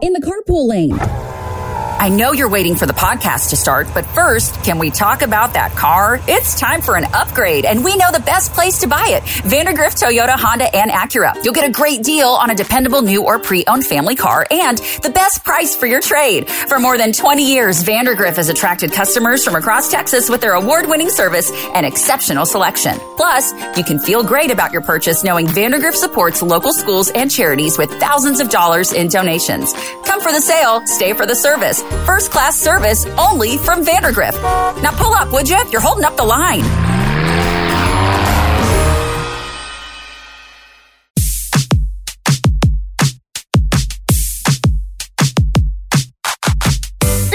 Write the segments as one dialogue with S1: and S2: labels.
S1: in the carpool lane.
S2: I know you're waiting for the podcast to start, but first, can we talk about that car? It's time for an upgrade, and we know the best place to buy it Vandergriff Toyota, Honda, and Acura. You'll get a great deal on a dependable new or pre owned family car and the best price for your trade. For more than 20 years, Vandergriff has attracted customers from across Texas with their award winning service and exceptional selection. Plus, you can feel great about your purchase knowing Vandergriff supports local schools and charities with thousands of dollars in donations. Come for the sale, stay for the service. First class service only from Vandergriff. Now pull up, would you? You're holding up the line.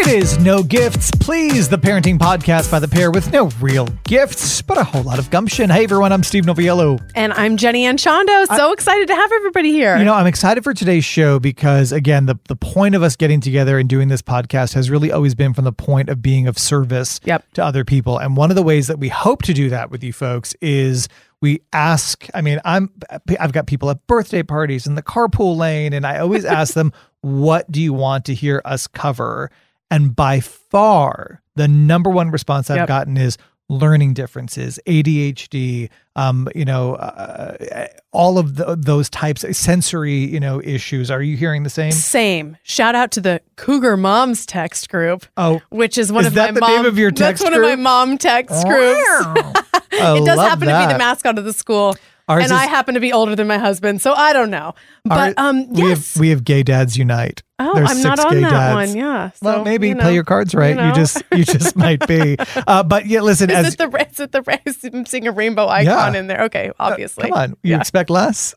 S3: Is No Gifts, Please, the parenting podcast by the pair with no real gifts, but a whole lot of gumption. Hey everyone, I'm Steve Noviello.
S4: And I'm Jenny Anchondo. So excited to have everybody here.
S3: You know, I'm excited for today's show because, again, the, the point of us getting together and doing this podcast has really always been from the point of being of service
S4: Yep.
S3: to other people. And one of the ways that we hope to do that with you folks is we ask, I mean, I'm I've got people at birthday parties in the carpool lane, and I always ask them, what do you want to hear us cover? And by far, the number one response I've
S4: Yep.
S3: gotten is learning differences, ADHD, um, you know, uh, all of the, those types of sensory, you know, issues. Are you hearing the same?
S4: Same. Shout out to the Cougar Moms text group.
S3: Oh,
S4: which is one
S3: Is
S4: of
S3: that
S4: my
S3: the name
S4: mom,
S3: of your
S4: That's
S3: text
S4: one of my mom text groups. It does happen to be the mascot of the school.
S3: Ours
S4: and
S3: is-
S4: I happen to be older than my husband, so I don't know. But
S3: Our-
S4: um
S3: we
S4: yes.
S3: have we have Gay Dads Unite.
S4: oh,
S3: There's
S4: I'm not on
S3: gay
S4: that
S3: dads.
S4: one. Yeah.
S3: Well, maybe
S4: you
S3: play your cards right. You,
S4: know.
S3: just you just might be. Uh, but yeah, listen.
S4: Is
S3: as
S4: it the is it the I'm seeing a rainbow icon
S3: Yeah.
S4: in there? Okay, obviously.
S3: come on, you
S4: Yeah.
S3: expect less?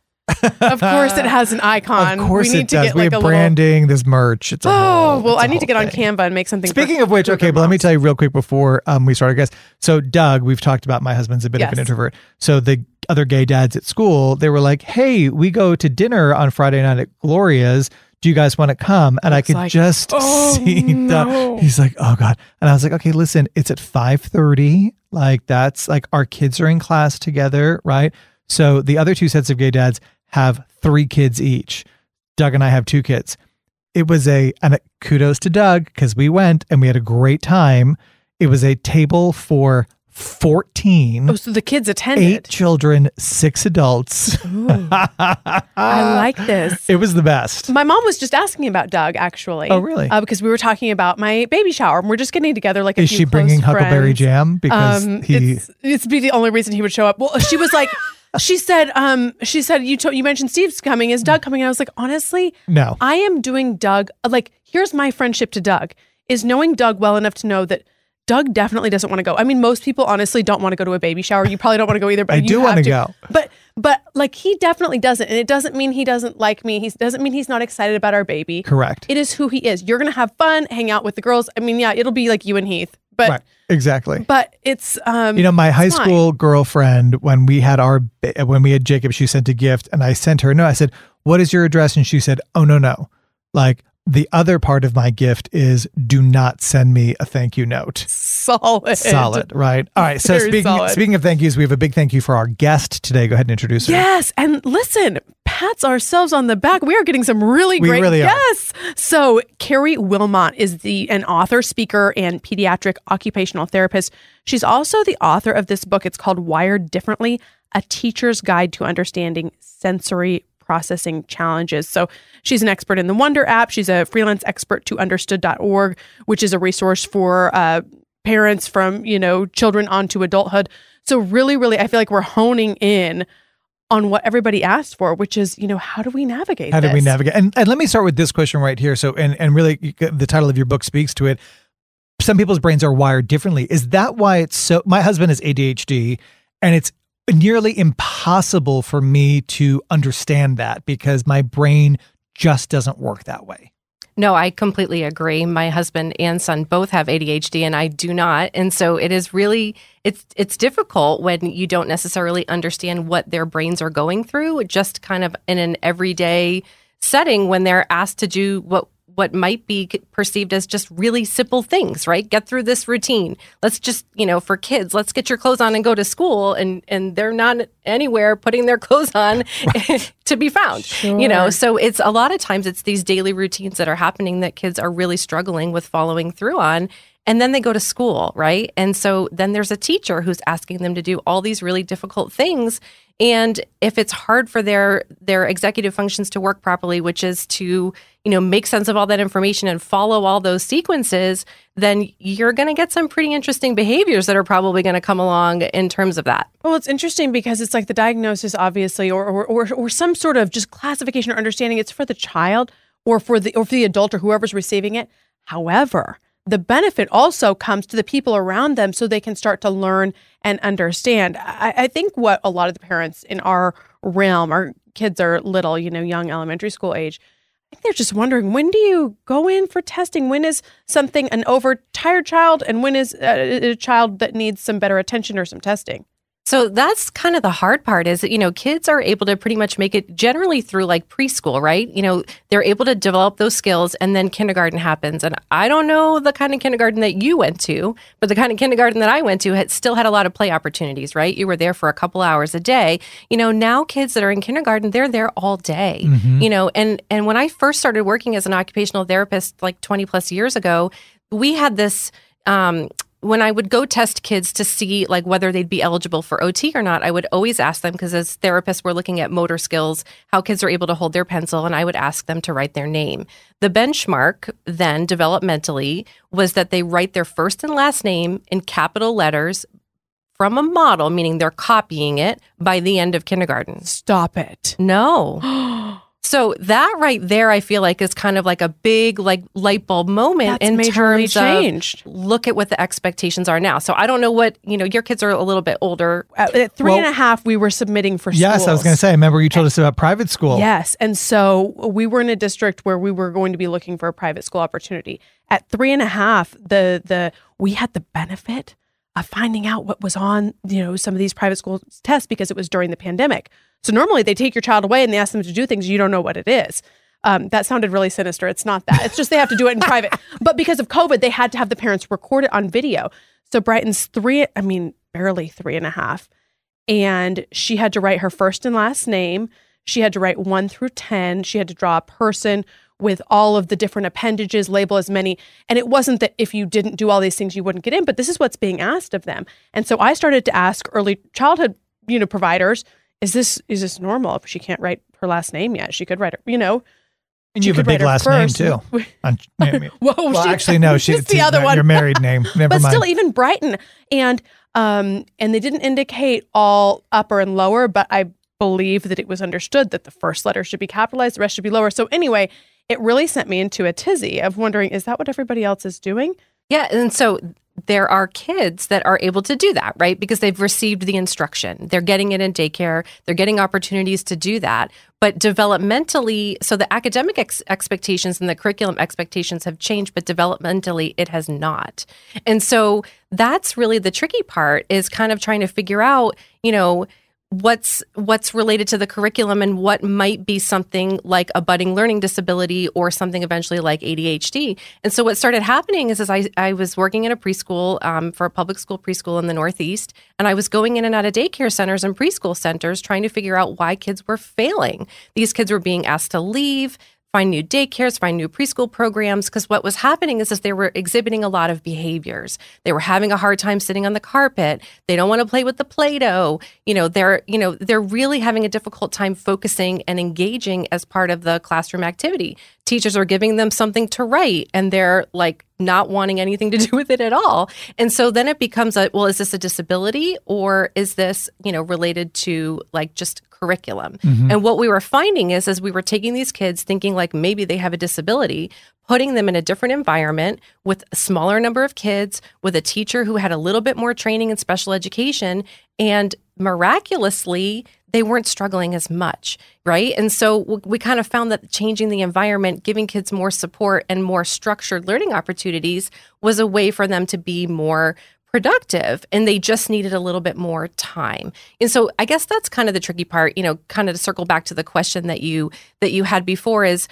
S4: Of course, it has an icon.
S3: Of course
S4: we need
S3: it
S4: to
S3: does.
S4: get
S3: we
S4: like
S3: have
S4: a little.
S3: branding. There's merch. It's a
S4: Oh
S3: whole-
S4: well,
S3: it's
S4: I need to get on
S3: thing.
S4: Canva and make something. for
S3: Speaking of which, okay, but let me tell you real quick before um, we start, I guess. So, Doug, we've talked about my husband's a bit of an introvert. So, the other gay dads at school, they were like, "Hey, we go to dinner on Friday night at Gloria's. Do you guys want to come?" And I could
S4: like,
S3: just
S4: "Oh,
S3: see
S4: no."
S3: the. He's like, "Oh God!" And I was like, "Okay, listen, it's at five thirty. Like that's like our kids are in class together, right? So the other two sets of gay dads have three kids each. Doug and I have two kids." it was a and kudos to Doug because we went and we had a great time. It was a table for 14,
S4: Oh, so the kids attended.
S3: eight children, six adults.
S4: I like this.
S3: It was the best.
S4: My mom was just asking about Doug, actually.
S3: Oh, really?
S4: Uh, because we were talking about my baby shower, and we're just getting together like a
S3: Is she bringing
S4: close
S3: Huckleberry. Jam? Because
S4: Um,
S3: he
S4: it's it's be the only reason he would show up. Well, she was like, she said, um, she said you told you mentioned Steve's coming. Is Doug coming? And I was like, honestly,
S3: no.
S4: I am doing Doug. Like, here's my friendship to Doug: is knowing Doug well enough to know that. Doug definitely doesn't want to go. I mean, most people honestly don't want to go to a baby shower. You probably don't want to go either. But
S3: I
S4: you
S3: do wanna
S4: to.
S3: go.
S4: But but like he definitely doesn't, and it doesn't mean he doesn't like me. He doesn't mean he's not excited about our baby.
S3: Correct.
S4: It is who he is. You're gonna have fun, hang out with the girls. I mean, yeah, it'll be like you and Heath, but
S3: right. Exactly.
S4: but it's um
S3: You know, my high
S4: fine.
S3: school girlfriend, when we had our when we had Jacob, she sent a gift, and I sent her. No, I said, "What is your address?" And she said, "Oh no, no, like." The other part of my gift is do not send me a thank you note.
S4: solid.
S3: Solid, right? All right. So
S4: Very
S3: speaking
S4: solid.
S3: speaking of thank yous, we have a big thank you for our guest today. Go ahead and introduce her.
S4: Yes, and listen, pats ourselves on the back. We are getting some really
S3: We
S4: great
S3: really are.
S4: guests. So Keri Wilmot is the an author, speaker, and pediatric occupational therapist. She's also the author of this book. It's called Wired Differently: A Teacher's Guide to Understanding Sensory Processing Challenges. So she's an expert in the Wonder app. She's a freelance expert to understood.org, which is a resource for uh, parents from, you know, children onto adulthood. So really, really, I feel like we're honing in on what everybody asked for, which is, you know, how do we navigate
S3: How do we navigate? And and let me start with this question right here. So and and really the title of your book speaks to it. Some people's brains are wired differently. Is that why it's so my husband has ADHD and it's nearly impossible for me to understand that because my brain just doesn't work that way.
S5: No, I completely agree. My husband and son both have ADHD and I do not. And so it is really it's it's difficult when you don't necessarily understand what their brains are going through just kind of in an everyday setting when they're asked to do what what might be perceived as just really simple things, right? Get through this routine. Let's just, you know, for kids, let's get your clothes on and go to school and and they're not anywhere putting their clothes on to be found. Sure. You know, so it's a lot of times it's these daily routines that are happening that kids are really struggling with following through on and then they go to school, right? And so then there's a teacher who's asking them to do all these really difficult things. And if it's hard for their their executive functions to work properly, which is to, you know, make sense of all that information and follow all those sequences, then you're going to get some pretty interesting behaviors that are probably going to come along in terms of that.
S4: Well, it's interesting because it's like the diagnosis obviously or or or, or some sort of just classification or understanding it's for the child or for the or for the adult or whoever's receiving it. However, the benefit also comes to the people around them so they can start to learn and understand. I, I, think what a lot of the parents in our realm, our kids are little, you know, young elementary school age, I think they're just wondering when do you go in for testing? When is something an overtired child and when is uh, a, a child that needs some better attention or some testing?
S5: So that's kind of the hard part is that, you know, kids are able to pretty much make it generally through like preschool, right? You know, they're able to develop those skills and then kindergarten happens. And I don't know the kind of kindergarten that you went to, but the kind of kindergarten that I went to had still had a lot of play opportunities, right? You were there for a couple hours a day. You know, now kids that are in kindergarten, they're there all day. Mm-hmm. You know, and and when I first started working as an occupational therapist like 20 plus years ago, we had this um, when I would go test kids to see like whether they'd be eligible for OT or not, I would always ask them because as therapists we're looking at motor skills, how kids are able to hold their pencil, and I would ask them to write their name. The benchmark then developmentally was that they write their first and last name in capital letters from a model, meaning they're copying it by the end of kindergarten.
S4: Stop it.
S5: No. So that right there, I feel like is kind of like a big like light bulb moment
S4: That's
S5: in terms
S4: changed.
S5: of look at what the expectations are now. So I don't know what you know. Your kids are a little bit older.
S4: At, at three well, and a half, we were submitting for.
S3: Yes,
S4: schools.
S3: I was going to say. I Remember you told us about private school.
S4: Yes, and so we were in a district where we were going to be looking for a private school opportunity. At three and a half, the the we had the benefit of finding out what was on you know some of these private school tests because it was during the pandemic. So normally they take your child away and they ask them to do things you don't know what it is. Um, that sounded really sinister. It's not that. It's just they have to do it in private. But because of COVID, they had to have the parents record it on video. So Brighton's three, I mean, barely three and a half. And she had to write her first and last name. She had to write one through 10. She had to draw a person with all of the different appendages, label as many. And it wasn't that if you didn't do all these things, you wouldn't get in, but this is what's being asked of them. And so I started to ask early childhood, you know, providers, is this is this normal if she can't write her last name yet? She could write her, you know.
S3: And you have a big last first. name too. Whoa, well, she, actually, no, she's
S4: the other one.
S3: Your married name. Never
S4: but
S3: mind.
S4: still, even Brighton and um and they didn't indicate all upper and lower, but I believe that it was understood that the first letter should be capitalized, the rest should be lower. So anyway, it really sent me into a tizzy of wondering, is that what everybody else is doing?
S5: Yeah, and so there are kids that are able to do that, right? Because they've received the instruction. They're getting it in daycare. They're getting opportunities to do that. But developmentally, so the academic ex- expectations and the curriculum expectations have changed, but developmentally it has not. And so that's really the tricky part is kind of trying to figure out, you know, what's what's related to the curriculum and what might be something like a budding learning disability or something eventually like ADHD. And so what started happening is, is I, I was working in a preschool um, for a public school preschool in the Northeast, and I was going in and out of daycare centers and preschool centers trying to figure out why kids were failing. These kids were being asked to leave find new daycares, find new preschool programs. Because what was happening is, is they were exhibiting a lot of behaviors. They were having a hard time sitting on the carpet. They don't want to play with the Play-Doh. You know, they're, you know, they're really having a difficult time focusing and engaging as part of the classroom activity. Teachers are giving them something to write and they're like not wanting anything to do with it at all. And so then it becomes a, well, is this a disability or is this, you know, related to like just curriculum. Mm-hmm. And what we were finding is as we were taking these kids thinking like maybe they have a disability, putting them in a different environment with a smaller number of kids, with a teacher who had a little bit more training in special education, and miraculously, they weren't struggling as much, right? And so we kind of found that changing the environment, giving kids more support and more structured learning opportunities was a way for them to be more productive and they just needed a little bit more time. And so I guess that's kind of the tricky part, you know, kind of to circle back to the question that you that you had before is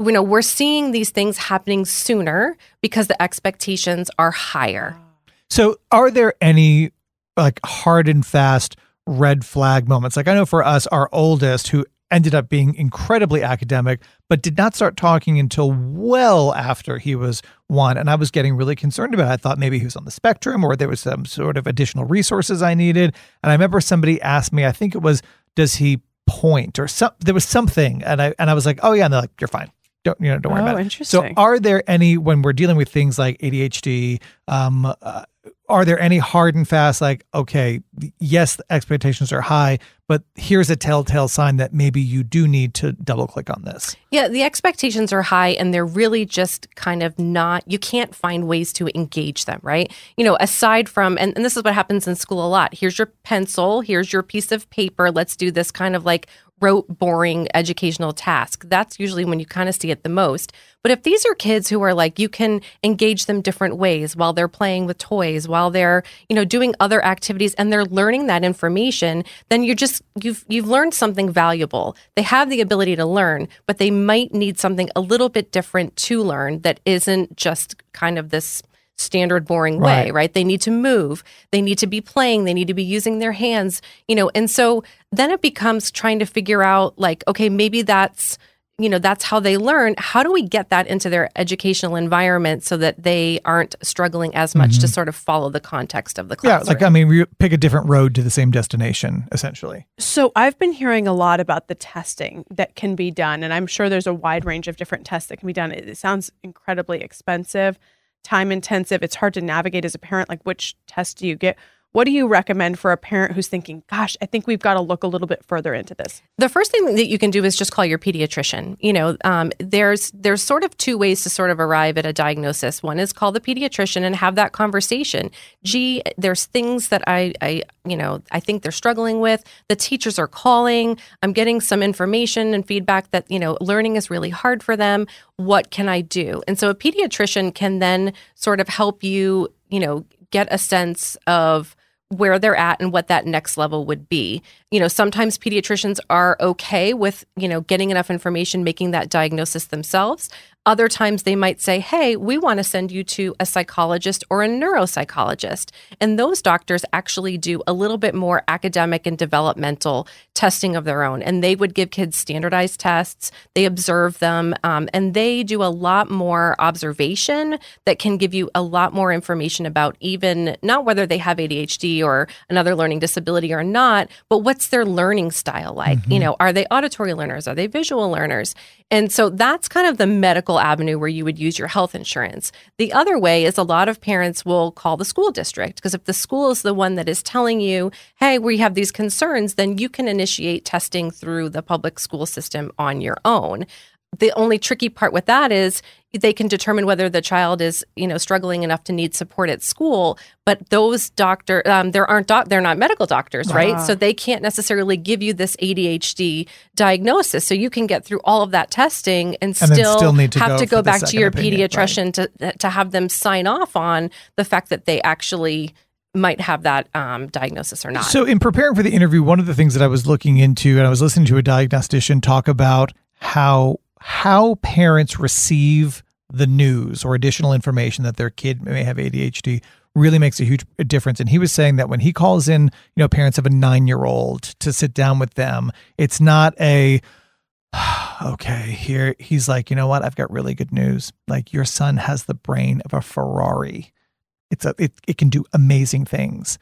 S5: you know, we're seeing these things happening sooner because the expectations are higher. Ah.
S3: So, are there any like hard and fast red flag moments? Like, I know for us, our oldest, who ended up being incredibly academic, but did not start talking until well after he was one. And I was getting really concerned about it. I thought maybe he was on the spectrum or there was some sort of additional resources I needed. And I remember somebody asked me, I think it was, does he point or some, there was something. And I, and I was like, oh yeah. And they're like, you're fine. Don't, you know, don't worry
S4: Oh,
S3: about it.
S4: interesting.
S3: So are there any, when we're dealing with things like ADHD, um, uh, are there any hard and fast like okay yes expectations are high but here's a telltale sign that maybe you do need to double click on this
S5: Yeah, the expectations are high and they're really just kind of not, you can't find ways to engage them, right? You know, aside from, and, and this is what happens in school a lot here's your pencil, here's your piece of paper, let's do this kind of like rote, boring educational task. That's usually when you kind of see it the most. But if these are kids who are like, you can engage them different ways while they're playing with toys, while they're, you know, doing other activities and they're learning that information, then you're just, you've, you've learned something valuable. They have the ability to learn, but they might need something a little bit different to learn that isn't just kind of this standard boring way
S3: Right.
S5: right? They need to move. They need to be playing. They need to be using their hands you know? And so then it becomes trying to figure out like okay maybe that's you know that's how they learn. How do we get that into their educational environment so that they aren't struggling as much to sort of follow the context of the
S3: Mm-hmm. yeah like i mean we pick a different road to the same destination essentially.
S4: So I've been hearing a lot about the testing that can be done, and I'm sure there's a wide range of different tests that can be done. It, it sounds incredibly expensive, time intensive. It's hard to navigate as a parent. Like, which test do you get? What do you recommend for a parent who's thinking, "Gosh, I think we've got to look a little bit further into this"?
S5: the first thing that you can do is just call your pediatrician. You know, um, there's there's sort of two ways to sort of arrive at a diagnosis. One is call the pediatrician and have that conversation. Gee, there's things that I, I you know I think they're struggling with. The teachers are calling. I'm getting some information and feedback that you know learning is really hard for them. What can I do? And so a pediatrician can then sort of help you. You know, get a sense of where they're at and what that next level would be. You know, sometimes pediatricians are okay with, you know, getting enough information, making that diagnosis themselves. Other times they might say, hey, we want to send you to a psychologist or a neuropsychologist. And those doctors actually do a little bit more academic and developmental testing of their own. And they would give kids standardized tests, they observe them, um, and they do a lot more observation that can give you a lot more information about even not whether they have ADHD or another learning disability or not, but what's their learning style like? You know, are they auditory learners? Are they visual learners? And so that's kind of the medical avenue where you would use your health insurance. The other way is a lot of parents will call the school district because if the school is the one that is telling you, hey, we have these concerns, then you can initiate testing through the public school system on your own. The only tricky part with that is they can determine whether the child is, you know, struggling enough to need support at school. But those doctor, um, there aren't doc, they're not medical doctors, right? So they can't necessarily give you this ADHD diagnosis. So you can get through all of that testing and
S3: And
S5: still,
S3: still need to
S5: have
S3: go
S5: to go back to your
S3: opinion, right.
S5: pediatrician to to have them sign off on the fact that they actually might have that um, diagnosis or not.
S3: So, in preparing for the interview, one of the things that I was looking into, and I was listening to a diagnostician talk about how how parents receive the news or additional information that their kid may have ADHD really makes a huge difference. And he was saying that when he calls in, you know, parents of a nine year old to sit down with them, it's not a okay, here he's like, you know what? I've got really good news. Like your son has the brain of a Ferrari. It's a it, it can do amazing things.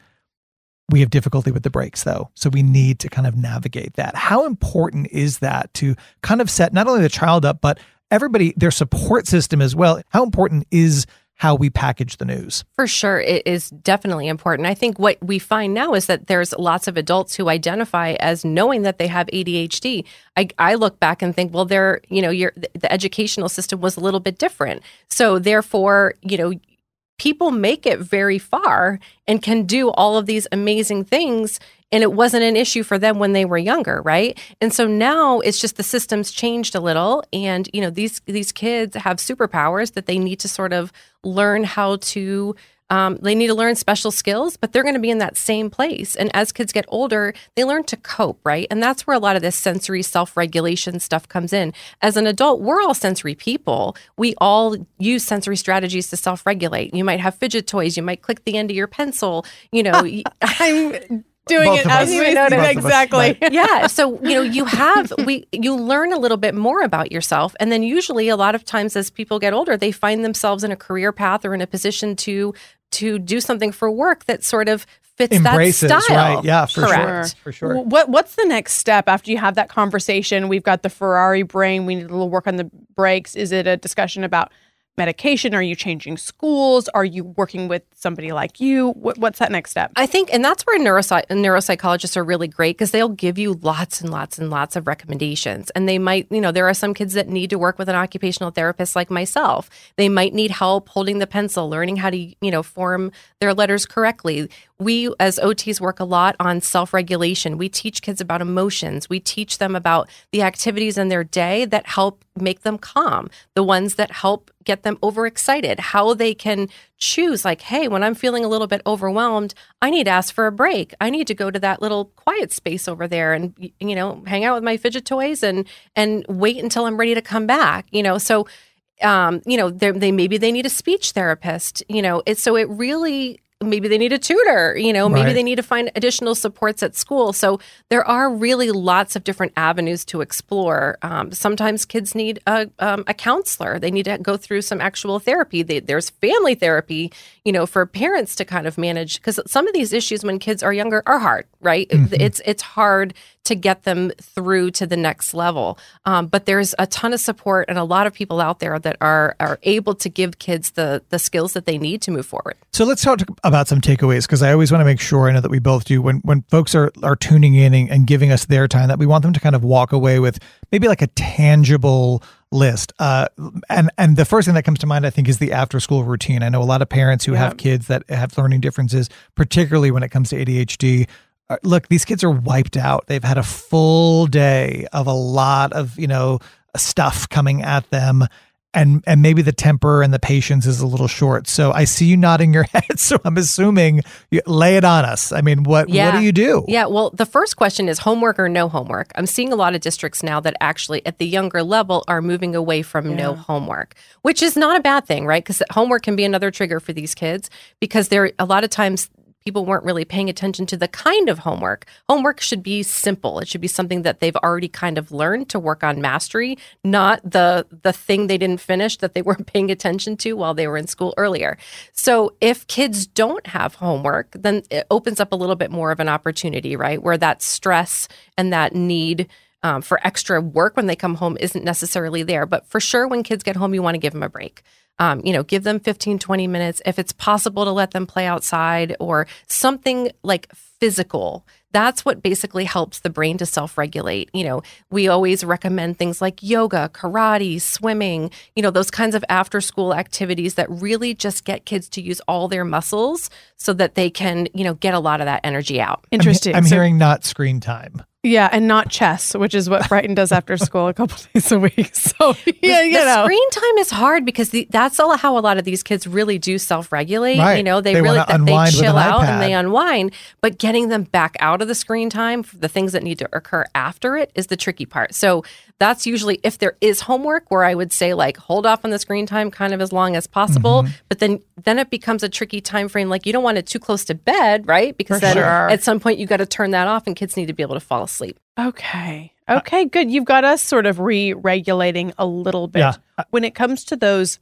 S3: We have difficulty with the brakes though. So we need to kind of navigate that. How important is that to kind of set not only the child up, but everybody, their support system as well? How important is how we package the news?
S5: For sure, it is definitely important. I think what we find now is that there's lots of adults who identify as knowing that they have ADHD. I, I look back and think, well, they're, you know, your the educational system was a little bit different. So therefore, you know, people make it very far and can do all of these amazing things and it wasn't an issue for them when they were younger right? And so now it's just the system's changed a little and you know these these kids have superpowers that they need to sort of learn how to Um, they need to learn special skills, but they're going to be in that same place. And as kids get older, they learn to cope, right? And that's where a lot of this sensory self regulation stuff comes in. As an adult, we're all sensory people. We all use sensory strategies to self regulate. You might have fidget toys, you might click the end of your pencil, you know.
S4: I'm doing
S3: Both
S4: it as we
S3: us,
S4: exactly.
S3: right.
S5: yeah so you know you have we you learn a little bit more about yourself and then usually a lot of times as people get older they find themselves in a career path or in a position to to do something for work that sort of fits
S3: Embraces,
S5: that style
S3: right? Yeah, for
S5: correct
S3: sure. For sure.
S4: What What's the next step after you have that conversation? We've got the Ferrari brain. We need a little work on the brakes. Is it a discussion about medication? Are you changing schools? Are you working with somebody like you? What, what's that next step?
S5: I think, and that's where neuropsych- neuropsychologists are really great because they'll give you lots and lots and lots of recommendations. And they might, you know, there are some kids that need to work with an occupational therapist like myself. They might need help holding the pencil, learning how to, you know, form their letters correctly. We, as OTs, work a lot on self regulation. We teach kids about emotions. We teach them about the activities in their day that help make them calm, the ones that help get them overexcited, how they can choose, like, hey, when I'm feeling a little bit overwhelmed, I need to ask for a break. I need to go to that little quiet space over there and, you know, hang out with my fidget toys and and wait until I'm ready to come back. You know, so um, you know, they maybe they need a speech therapist. You know, it's so it really maybe they need a tutor. You know, maybe
S3: Right.
S5: they need to find additional supports at school. So there are really lots of different avenues to explore. Um, sometimes kids need a um, a counselor. They need to go through some actual therapy. They, there's family therapy. You know, for parents to kind of manage because some of these issues when kids are younger are hard. Right? It's it's hard to get them through to the next level. Um, but there's a ton of support and a lot of people out there that are are able to give kids the the skills that they need to move forward.
S3: So let's talk about some takeaways because I always want to make sure I know that we both do when when folks are are tuning in and, and giving us their time that we want them to kind of walk away with maybe like a tangible list. Uh, and and the first thing that comes to mind I think is the after school routine. I know a lot of parents who have kids that have learning differences, particularly when it comes to ADHD. Uh, look, these kids are wiped out. They've had a full day of a lot of you know stuff coming at them and and maybe the temper and the patience is a little short. So I see you nodding your head. So I'm assuming you lay it on us. I mean, what what do you do?
S5: Yeah, well, the first question is homework or no homework. I'm seeing a lot of districts now that actually at the younger level are moving away from no homework, which is not a bad thing, right? Because homework can be another trigger for these kids because there a lot of times people weren't really paying attention to the kind of homework. Homework should be simple. It should be something that they've already kind of learned to work on mastery, not the the thing they didn't finish that they weren't paying attention to while they were in school earlier. So if kids don't have homework, then it opens up a little bit more of an opportunity, right? Where that stress and that need um, for extra work when they come home isn't necessarily there. But for sure, when kids get home, you want to give them a break. Um, you know, give them 15, 20 minutes. If it's possible to let them play outside or something like physical, that's what basically helps the brain to self regulate. You know, we always recommend things like yoga, karate, swimming, you know, those kinds of after school activities that really just get kids to use all their muscles so that they can, you know, get a lot of that energy out.
S3: I'm,
S4: Interesting.
S3: I'm
S4: So-
S3: hearing not screen time.
S4: yeah, and not chess, which is what Brighton does after school a couple days a week. So yeah, you
S5: the
S4: know.
S5: screen time is hard because the, that's all how a lot of these kids really do self-regulate.
S3: Right.
S5: You know, they,
S3: They
S5: really they chill out
S3: iPad.
S5: and they unwind. But getting them back out of the screen time, the things that need to occur after it, is the tricky part. So that's usually if there is homework, where I would say like hold off on the screen time kind of as long as possible.
S3: Mm-hmm.
S5: But then then it becomes a tricky time frame. Like you don't want it too close to bed, right? Because
S3: For
S5: then
S3: sure.
S5: at some point you got to turn that off, and kids need to be able to fall asleep.
S4: Okay. Okay, good. You've got us sort of re regulating a little bit.
S3: Yeah.
S4: When it comes to those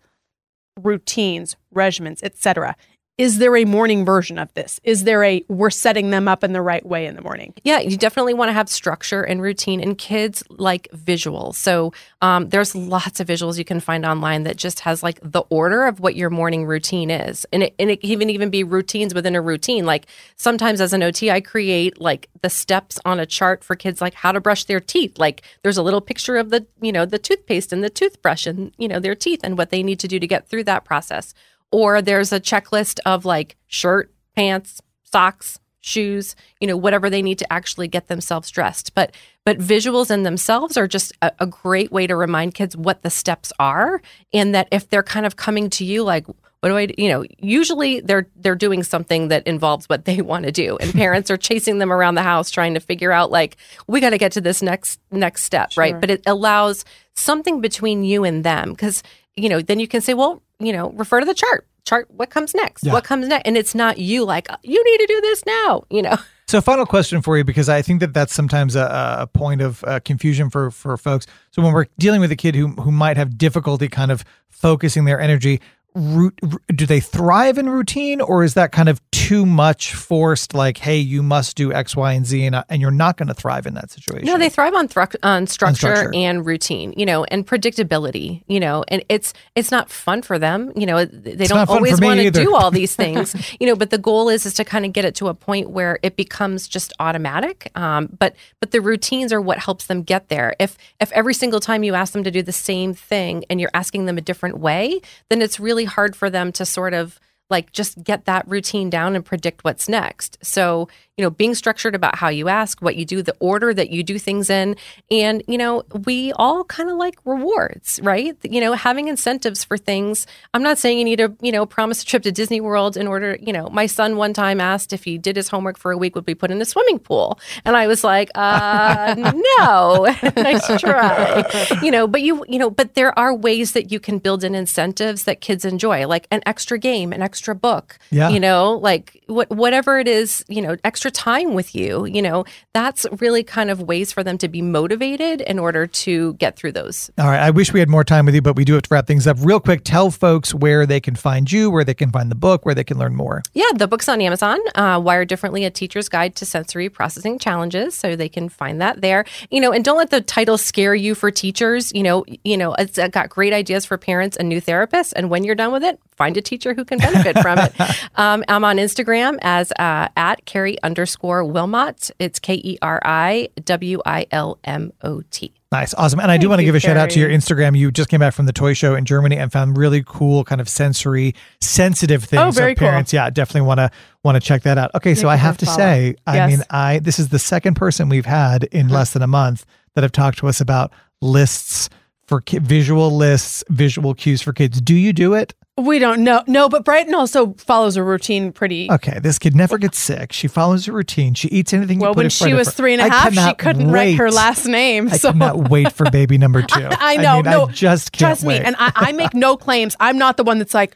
S4: routines, regimens, etc., is there a morning version of this? Is there a we're setting them up in the right way in the morning?
S5: Yeah, you definitely want to have structure and routine, and kids like visuals. So um, there's lots of visuals you can find online that just has like the order of what your morning routine is, and it, and it can even even be routines within a routine. Like sometimes as an OT, I create like the steps on a chart for kids, like how to brush their teeth. Like there's a little picture of the you know the toothpaste and the toothbrush and you know their teeth and what they need to do to get through that process. Or there's a checklist of like shirt, pants, socks, shoes, you know, whatever they need to actually get themselves dressed. But but visuals in themselves are just a, a great way to remind kids what the steps are and that if they're kind of coming to you like What do I, do? you know, usually they're they're doing something that involves what they want to do, and parents are chasing them around the house trying to figure out like we got to get to this next next step,
S4: Sure.
S5: right? But it allows something between you and them because you know then you can say, well, you know, refer to the chart. Chart what comes next?
S3: Yeah.
S5: What comes next? And it's not you like you need to do this now, you know.
S3: So, final question for you, because I think that that's sometimes a, a point of uh, confusion for for folks. So, when we're dealing with a kid who who might have difficulty kind of focusing their energy, do they thrive in routine, or is that kind of too much forced? Like, hey, you must do X, Y, and Z, and, uh, and you're not going to thrive in that situation.
S5: No, they thrive on, thru- on, structure
S3: structure.
S5: and routine, you know, and predictability, you know, and it's it's not fun for them, you know. They
S3: not
S5: don't always want to do all these things, you know. But the goal is is to kind of get it to a point where it becomes just automatic. Um, but but the routines are what helps them get there. If if every single time you ask them to do the same thing and you're asking them a different way, then it's really hard for them to sort of like just get that routine down and predict what's next. So, you know, being structured about how you ask, what you do, the order that you do things in. And, you know, we all kind of like rewards, right? You know, having incentives for things. I'm not saying you need to, you know, promise a trip to Disney World in order, you know, my son one time asked if he did his homework for a week, would be put in a swimming pool? And I was like, uh, no, nice try. You know, but you, you know, but there are ways that you can build in incentives that kids enjoy, like an extra game, an extra book,
S3: Yeah.
S5: you know, like what, whatever it is, you know, extra time with you, you know, that's really kind of ways for them to be motivated in order to get through those.
S3: All right. I wish we had more time with you, but we do have to wrap things up real quick. Tell folks where they can find you, where they can find the book, where they can learn more.
S5: Yeah, the book's on Amazon, uh, Wired Differently, A Teacher's Guide to Sensory Processing Challenges. So they can find that there. You know, and don't let the title scare you for teachers. You know, you know, it's got great ideas for parents and new therapists. And when you're done with it, find a teacher who can benefit from it. Um, I'm on Instagram as uh, at Keri underscore Wilmot. It's K E R I W I L M O T.
S3: Nice. Awesome. And I do
S4: Thank
S3: want to give a shout out to your Instagram. You just came back from the toy show in Germany and found really cool kind of sensory sensitive oh, things
S4: Oh, very
S3: of
S4: cool.
S3: parents. Yeah, definitely want to want to check that out. Okay, so I have to
S4: follow.
S3: say, I
S4: Yes.
S3: mean, I this is the second person we've had in uh-huh. less than a month that have talked to us about lists for ki- visual lists, visual cues for kids. Do you do it?
S4: We don't know. No, but Brighton also follows a routine pretty
S3: Okay, this kid never gets sick. She follows a routine. She eats anything you
S4: well.
S3: put
S4: When
S3: in front
S4: she was three and a
S3: I
S4: half, she couldn't write her last name.
S3: I
S4: so
S3: cannot wait for baby number two.
S4: I know.
S3: mean,
S4: no,
S3: I just can't
S4: trust me.
S3: wait.
S4: And I, I make no claims. I'm not the one that's like,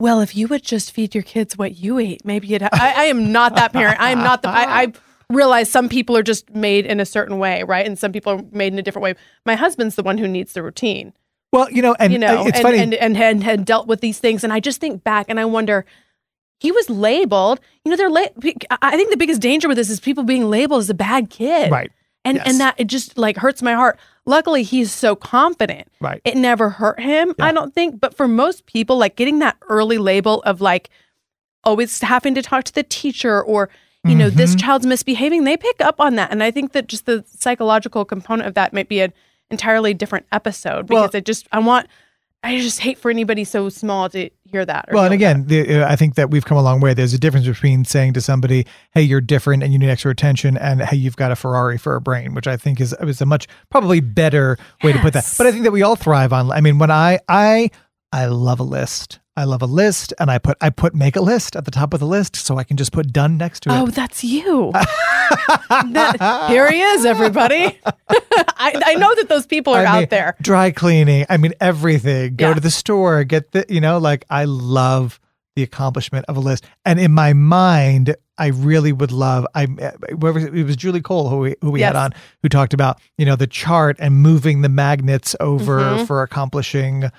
S4: well, if you would just feed your kids what you ate, maybe it. I, I am not that parent. I am not the. I, I realize some people are just made in a certain way, right? And some people are made in a different way. My husband's the one who needs the routine,
S3: well, you know, and
S4: you know,
S3: uh, it's
S4: and,
S3: funny.
S4: and, and and had dealt with these things. And I just think back and I wonder. He was labeled. You know, they're. La- I think the biggest danger with this is people being labeled as a bad kid,
S3: right.
S4: and
S3: Yes.
S4: and that it just like hurts my heart. Luckily, he's so confident.
S3: Right.
S4: It never hurt him,
S3: Yeah.
S4: I don't think. But for most people, like getting that early label of like always having to talk to the teacher or you know this
S3: Mhm.
S4: child's misbehaving, they pick up on that, and I think that just the psychological component of that might be an entirely different episode
S3: Well-
S4: because I just I want I just hate for anybody so small to hear that.
S3: Well, and again, the, uh, I think that we've come a long way. There's a difference between saying to somebody, "Hey, you're different and you need extra attention," and "Hey, you've got a Ferrari for a brain," which I think is is a much probably better way to put that. But I think that we all thrive on. I mean, when I I I love a list. I love a list, and I put I put make a list at the top of the list, so I can just put done next to it.
S4: Oh, that's you. That- here he is, everybody. I, I know that those people are
S3: I mean,
S4: out there.
S3: Dry cleaning. I mean, everything. Go
S4: Yeah.
S3: to the store, get the, you know, like I love the accomplishment of a list. And in my mind, I really would love, I, whoever, it was Julie Cole who we, who we had on, who talked about, you know, the chart and moving the magnets over
S4: Mhm.
S3: for accomplishing.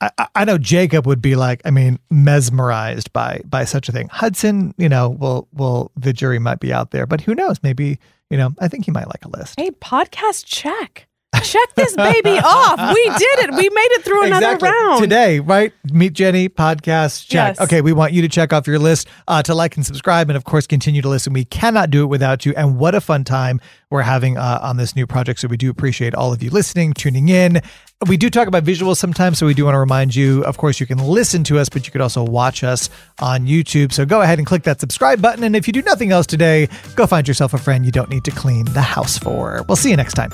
S3: I, I- know Jacob would be like, I mean, mesmerized by by such a thing. Hudson, you know, well, well, the jury might be out there, but who knows? Maybe, you know, I think he might like a list.
S4: Hey, podcast check. Check this baby off. We did it. We made it through another
S3: Exactly.
S4: round.
S3: Today, right? Meet Jenny podcast check.
S4: Yes.
S3: Okay, we want you to check off your list, uh, to like and subscribe, and of course, continue to listen. We cannot do it without you. And what a fun time we're having uh, on this new project. So we do appreciate all of you listening, tuning in. We do talk about visuals sometimes, so we do want to remind you. Of course, you can listen to us, but you could also watch us on YouTube. So go ahead and click that subscribe button. And if you do nothing else today, go find yourself a friend you don't need to clean the house for. We'll see you next time.